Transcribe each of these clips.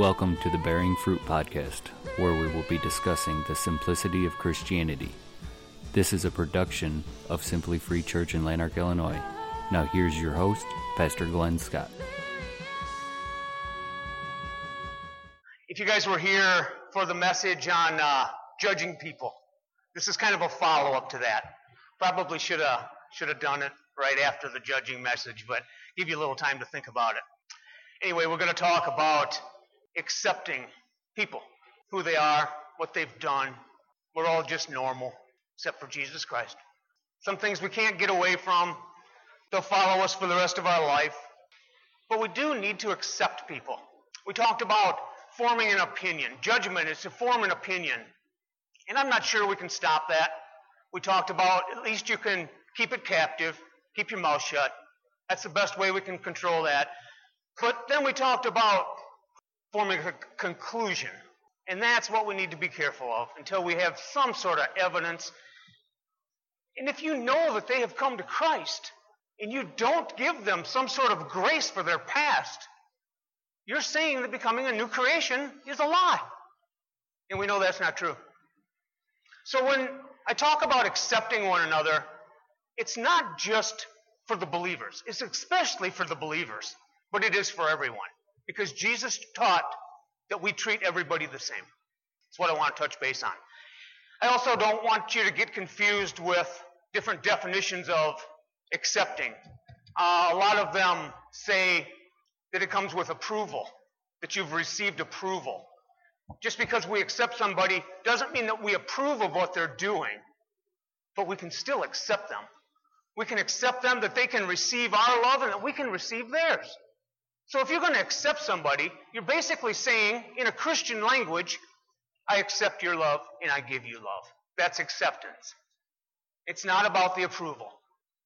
Welcome to the Bearing Fruit Podcast, where we will be discussing the simplicity of Christianity. This is a production of Simply Free Church in Lanark, Illinois. Now, here's your host, Pastor Glenn Scott. If you guys were here for the message on uh, judging people, this is kind of a follow up to that. Probably should have should have done it right after the judging message, but give you a little time to think about it. Anyway, we're going to talk about accepting people, who they are, what they've done. We're all just normal, except for Jesus Christ. Some things we can't get away from. They'll follow us for the rest of our life. But we do need to accept people. We talked about forming an opinion. Judgment is to form an opinion. And I'm not sure we can stop that. We talked about at least you can keep it captive, keep your mouth shut. That's the best way we can control that. But then we talked about forming a conclusion. And that's what we need to be careful of until we have some sort of evidence. And if you know that they have come to Christ and you don't give them some sort of grace for their past, you're saying that becoming a new creation is a lie. And we know that's not true. So when I talk about accepting one another, it's not just for the believers, it's especially for the believers, but it is for everyone. Because Jesus taught that we treat everybody the same. That's what I want to touch base on. I also don't want you to get confused with different definitions of accepting. Uh, a lot of them say that it comes with approval, that you've received approval. Just because we accept somebody doesn't mean that we approve of what they're doing, but we can still accept them. We can accept them that they can receive our love and that we can receive theirs. So if you're going to accept somebody, you're basically saying, in a Christian language, I accept your love and I give you love. That's acceptance. It's not about the approval,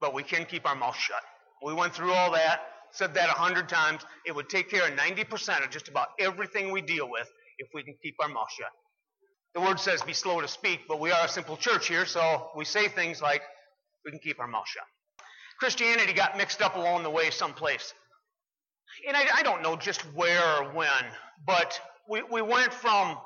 but we can keep our mouth shut. We went through all that, said that a hundred times. It would take care of 90% of just about everything we deal with if we can keep our mouth shut. The word says be slow to speak, but we are a simple church here, so we say things like we can keep our mouth shut. Christianity got mixed up along the way someplace and I, I don't know just where or when, but we, we went from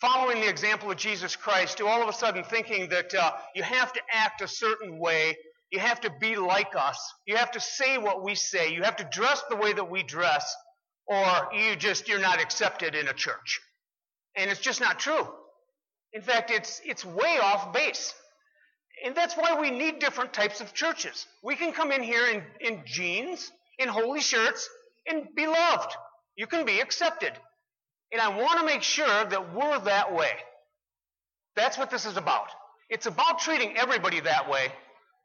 following the example of Jesus Christ to all of a sudden thinking that uh, you have to act a certain way, you have to be like us, you have to say what we say, you have to dress the way that we dress, or you just you're not accepted in a church. And it's just not true. In fact, it's it's way off base. And that's why we need different types of churches. We can come in here in, in jeans in holey shirts and be loved. You can be accepted. And I want to make sure that we're that way. That's what this is about. It's about treating everybody that way,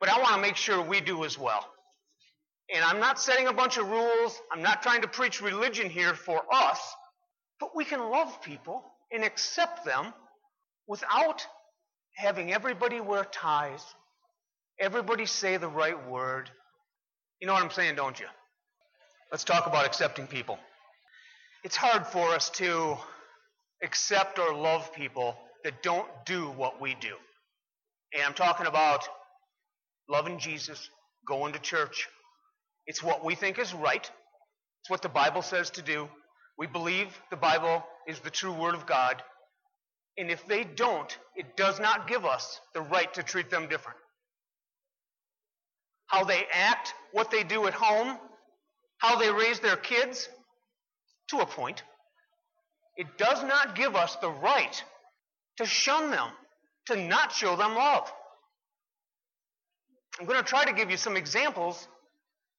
but I want to make sure we do as well. And I'm not setting a bunch of rules. I'm not trying to preach religion here for us, but we can love people and accept them without having everybody wear ties, everybody say the right word. You know what I'm saying, don't you? Let's talk about accepting people. It's hard for us to accept or love people that don't do what we do. And I'm talking about loving Jesus, going to church. It's what we think is right. It's what the Bible says to do. We believe the Bible is the true Word of God. And if they don't, it does not give us the right to treat them different. How they act, what they do at home, how they raise their kids, to a point. It does not give us the right to shun them, to not show them love. I'm going to try to give you some examples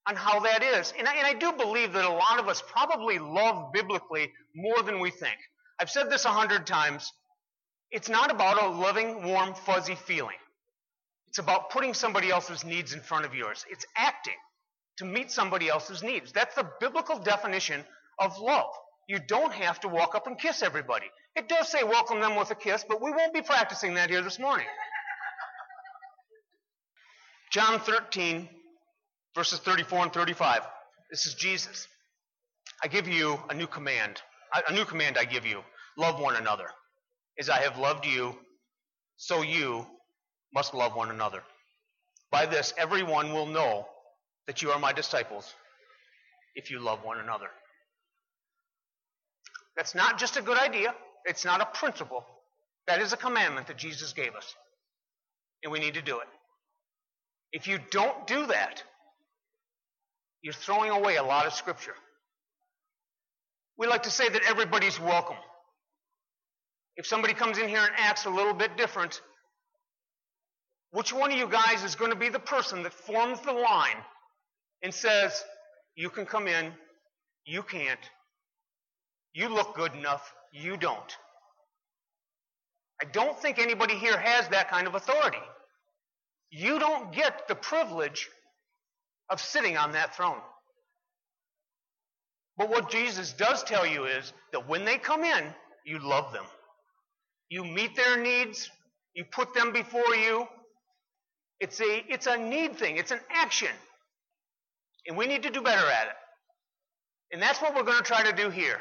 on how that is. And I, and I, do believe that a lot of us probably love biblically more than we think. I've said this a hundred times. It's not about a loving, warm, fuzzy feeling. It's about putting somebody else's needs in front of yours. It's acting to meet somebody else's needs. That's the biblical definition of love. You don't have to walk up and kiss everybody. It does say welcome them with a kiss, but we won't be practicing that here this morning. John 13, verses 34 and 35. This is Jesus. I give you a new command. A new command I give you. Love one another. As I have loved you, so you must love one another. By this, everyone will know that you are my disciples if you love one another. That's not just a good idea. It's not a principle. That is a commandment that Jesus gave us. And we need to do it. If you don't do that, you're throwing away a lot of Scripture. We like to say that everybody's welcome. If somebody comes in here and acts a little bit different, which one of you guys is going to be the person that forms the line and says, You can come in, you can't, you look good enough, you don't? I don't think anybody here has that kind of authority. You don't get the privilege of sitting on that throne. But what Jesus does tell you is that when they come in, you love them. You meet their needs, you put them before you. It's a, it's a need thing, it's an action. And we need to do better at it. And that's what we're going to try to do here.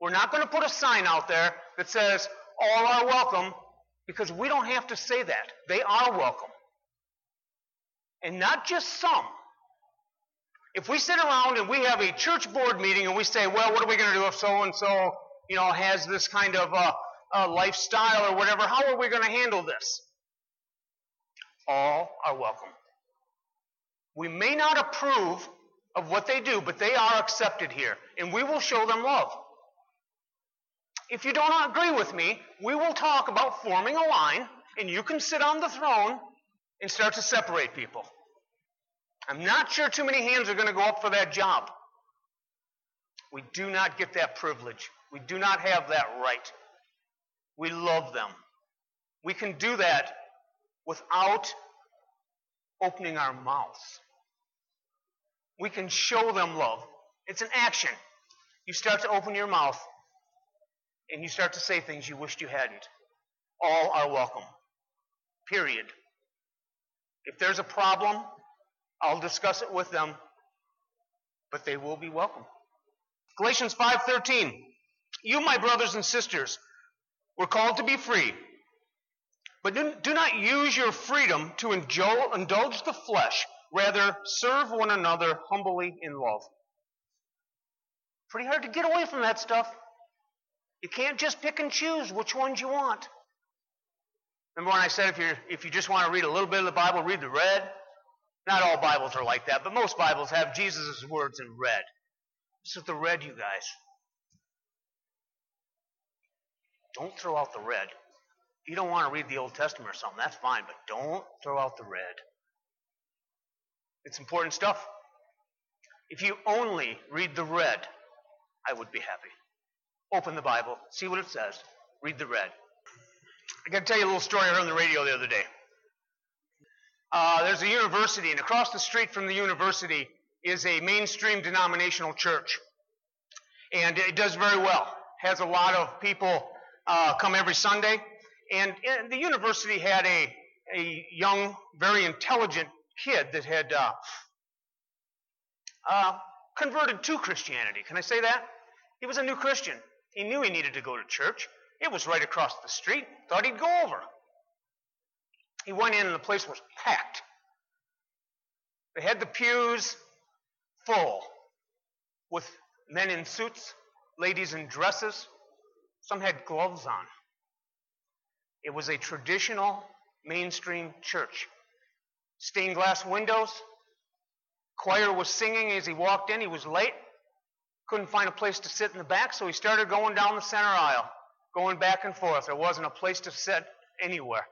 We're not going to put a sign out there that says, all are welcome, because we don't have to say that. They are welcome. And not just some. If we sit around and we have a church board meeting and we say, well, what are we going to do if so and so, you know, has this kind of uh, uh, lifestyle or whatever? How are we going to handle this? All are welcome. We may not approve of what they do, but they are accepted here, and we will show them love. If you don't agree with me, we will talk about forming a line, and you can sit on the throne and start to separate people. I'm not sure too many hands are going to go up for that job. We do not get that privilege. We do not have that right. We love them. We can do that without opening our mouths. We can show them love. It's an action. You start to open your mouth and you start to say things you wished you hadn't. All are welcome. Period. If there's a problem, I'll discuss it with them, but they will be welcome. Galatians 5:13. You, my brothers and sisters, were called to be free. But do not use your freedom to indulge the flesh. Rather, serve one another humbly in love. Pretty hard to get away from that stuff. You can't just pick and choose which ones you want. Remember when I said if you if you just want to read a little bit of the Bible, read the red? Not all Bibles are like that, but most Bibles have Jesus' words in red. This is the red, you guys. Don't throw out the red. You don't want to read the Old Testament or something, that's fine, but don't throw out the red. It's important stuff. If you only read the red, I would be happy. Open the Bible, see what it says, read the red. I got to tell you a little story I heard on the radio the other day. Uh, there's a university, and across the street from the university is a mainstream denominational church. And it does very well. Has a lot of people uh, come every Sunday. And, and, the university had a, a young, very intelligent kid that had uh, uh, converted to Christianity. Can I say that? He was a new Christian. He knew he needed to go to church. It was right across the street. Thought he'd go over. He went in and the place was packed. They had the pews full with men in suits, ladies in dresses. Some had gloves on. It was a traditional mainstream church. Stained glass windows. Choir was singing as he walked in. He was late. Couldn't find a place to sit in the back, so he started going down the center aisle, going back and forth. There wasn't a place to sit anywhere.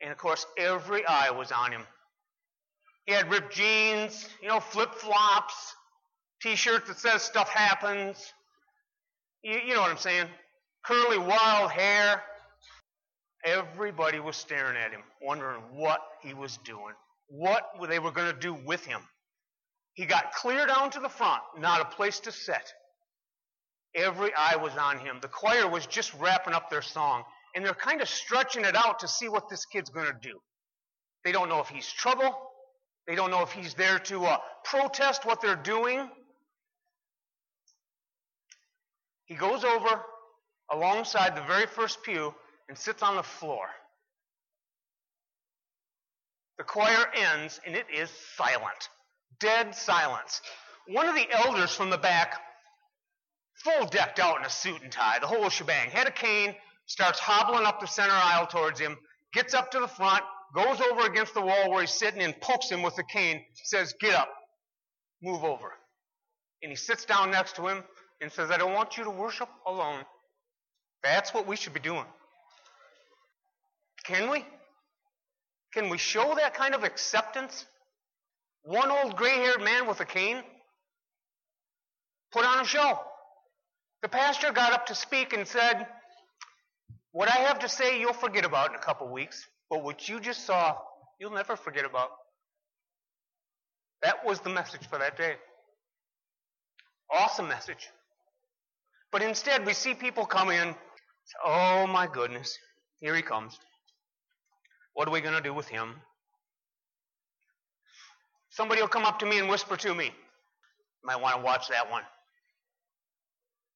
And of course, every eye was on him. He had ripped jeans, you know, flip flops, t shirt that says stuff happens. You, you know what I'm saying? Curly, wild hair. Everybody was staring at him, wondering what he was doing, what they were going to do with him. He got clear down to the front, not a place to sit. Every eye was on him. The choir was just wrapping up their song and they're kind of stretching it out to see what this kid's going to do. They don't know if he's trouble. They don't know if he's there to uh, protest what they're doing. He goes over alongside the very first pew and sits on the floor. The choir ends and it is silent. Dead silence. One of the elders from the back full decked out in a suit and tie, the whole shebang. Had a cane, starts hobbling up the center aisle towards him, gets up to the front, goes over against the wall where he's sitting and pokes him with the cane, says, Get up, move over. And he sits down next to him and says, I don't want you to worship alone. That's what we should be doing. Can we? Can we show that kind of acceptance? One old gray haired man with a cane put on a show. The pastor got up to speak and said, What I have to say, you'll forget about in a couple weeks, but what you just saw, you'll never forget about. That was the message for that day. Awesome message. But instead, we see people come in, oh my goodness, here he comes. What are we going to do with him? Somebody will come up to me and whisper to me, might want to watch that one.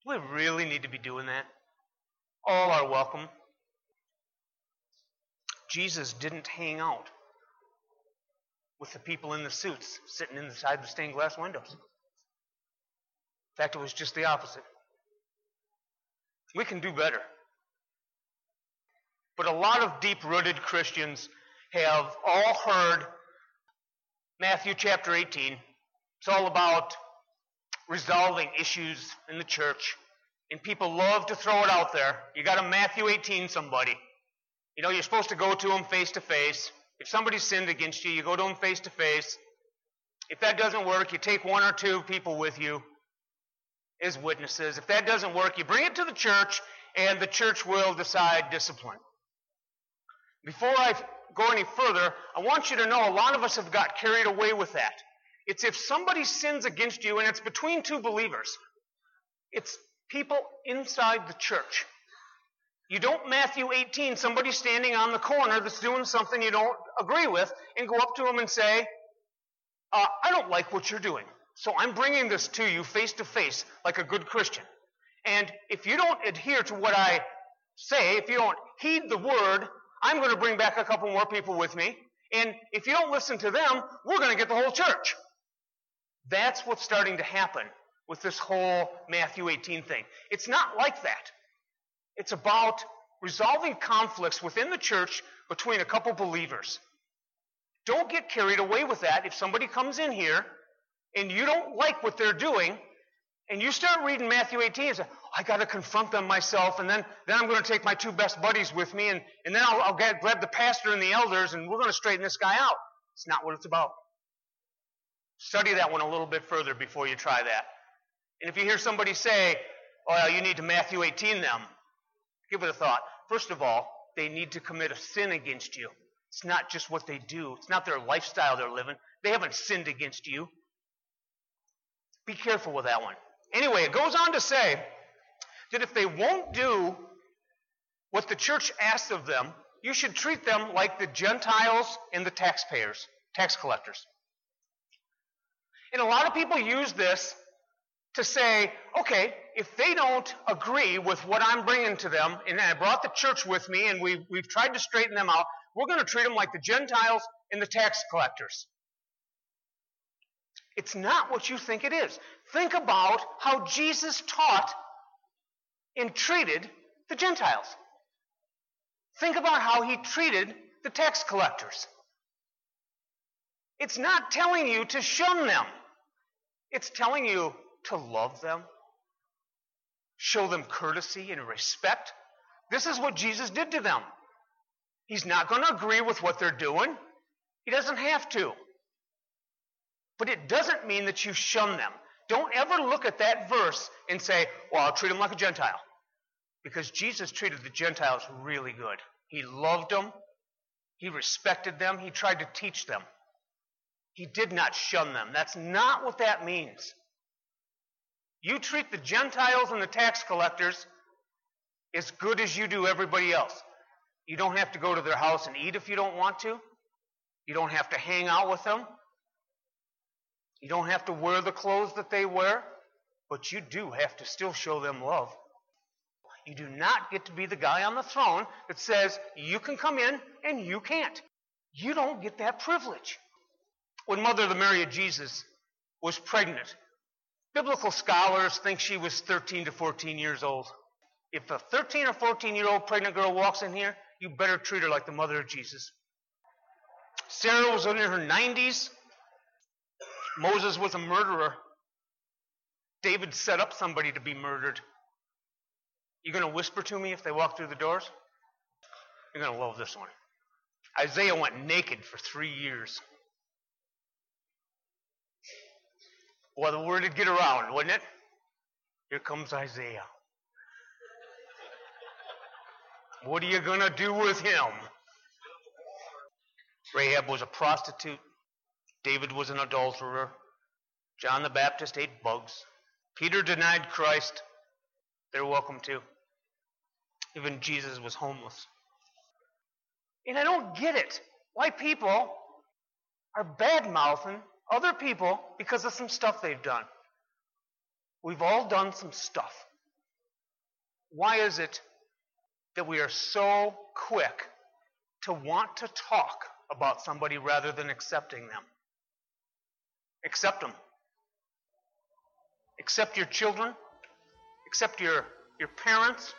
Do we really need to be doing that? All are welcome. Jesus didn't hang out with the people in the suits sitting inside the stained glass windows. In fact, it was just the opposite. We can do better. But a lot of deep rooted Christians have all heard Matthew chapter 18. It's all about resolving issues in the church. And people love to throw it out there. You got a Matthew 18 somebody. You know, you're supposed to go to them face to face. If somebody sinned against you, you go to them face to face. If that doesn't work, you take one or two people with you as witnesses. If that doesn't work, you bring it to the church, and the church will decide discipline. Before I go any further, I want you to know a lot of us have got carried away with that. It's if somebody sins against you and it's between two believers. It's people inside the church. You don't Matthew 18, somebody standing on the corner that's doing something you don't agree with, and go up to them and say, uh, I don't like what you're doing. So I'm bringing this to you face to face like a good Christian. And if you don't adhere to what I say, if you don't heed the word, I'm going to bring back a couple more people with me. And if you don't listen to them, we're going to get the whole church. That's what's starting to happen with this whole Matthew 18 thing. It's not like that. It's about resolving conflicts within the church between a couple believers. Don't get carried away with that. If somebody comes in here and you don't like what they're doing, and you start reading Matthew 18 and say, I got to confront them myself, and then, then I'm going to take my two best buddies with me, and, and then I'll, I'll get, grab the pastor and the elders, and we're going to straighten this guy out. It's not what it's about. Study that one a little bit further before you try that. And if you hear somebody say, well, you need to Matthew 18 them, give it a thought. First of all, they need to commit a sin against you. It's not just what they do, it's not their lifestyle they're living. They haven't sinned against you. Be careful with that one. Anyway, it goes on to say that if they won't do what the church asks of them, you should treat them like the Gentiles and the taxpayers, tax collectors. And a lot of people use this to say, okay, if they don't agree with what I'm bringing to them, and I brought the church with me and we've, we've tried to straighten them out, we're going to treat them like the Gentiles and the tax collectors. It's not what you think it is. Think about how Jesus taught and treated the Gentiles. Think about how he treated the tax collectors. It's not telling you to shun them. It's telling you to love them, show them courtesy and respect. This is what Jesus did to them. He's not going to agree with what they're doing. He doesn't have to. But it doesn't mean that you shun them. Don't ever look at that verse and say, well, I'll treat them like a Gentile. Because Jesus treated the Gentiles really good. He loved them. He respected them. He tried to teach them. He did not shun them. That's not what that means. You treat the Gentiles and the tax collectors as good as you do everybody else. You don't have to go to their house and eat if you don't want to. You don't have to hang out with them. You don't have to wear the clothes that they wear, but you do have to still show them love. You do not get to be the guy on the throne that says, you can come in and you can't. You don't get that privilege. When Mother the Mary of Jesus was pregnant, Biblical scholars think she was 13 to 14 years old. If a 13 or 14 year old pregnant girl walks in here, you better treat her like the mother of Jesus. Sarah was in her 90s. Moses was a murderer. David set up somebody to be murdered. You going to whisper to me if they walk through the doors? You're going to love this one. Isaiah went naked for three years. Well, the word would get around, wouldn't it? Here comes Isaiah. What are you going to do with him? Rahab was a prostitute. David was an adulterer. John the Baptist ate bugs. Peter denied Christ. They're welcome to. Even Jesus was homeless. And I don't get it. Why people are bad mouthing other people because of some stuff they've done. We've all done some stuff. Why is it that we are so quick to want to talk about somebody rather than accepting them? Accept them. Accept your children. Accept your, your parents,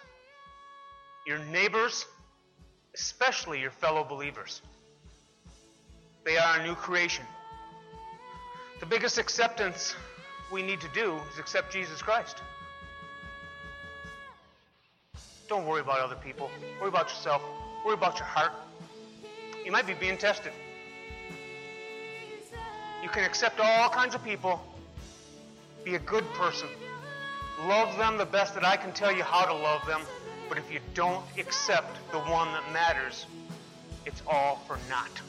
your neighbors, especially your fellow believers. They are a new creation. The biggest acceptance we need to do is accept Jesus Christ. Don't worry about other people. Worry about yourself. Worry about your heart. You might be being tested. You can accept all kinds of people. Be a good person. Love them the best that I can tell you how to love them. But if you don't accept the one that matters, it's all for naught.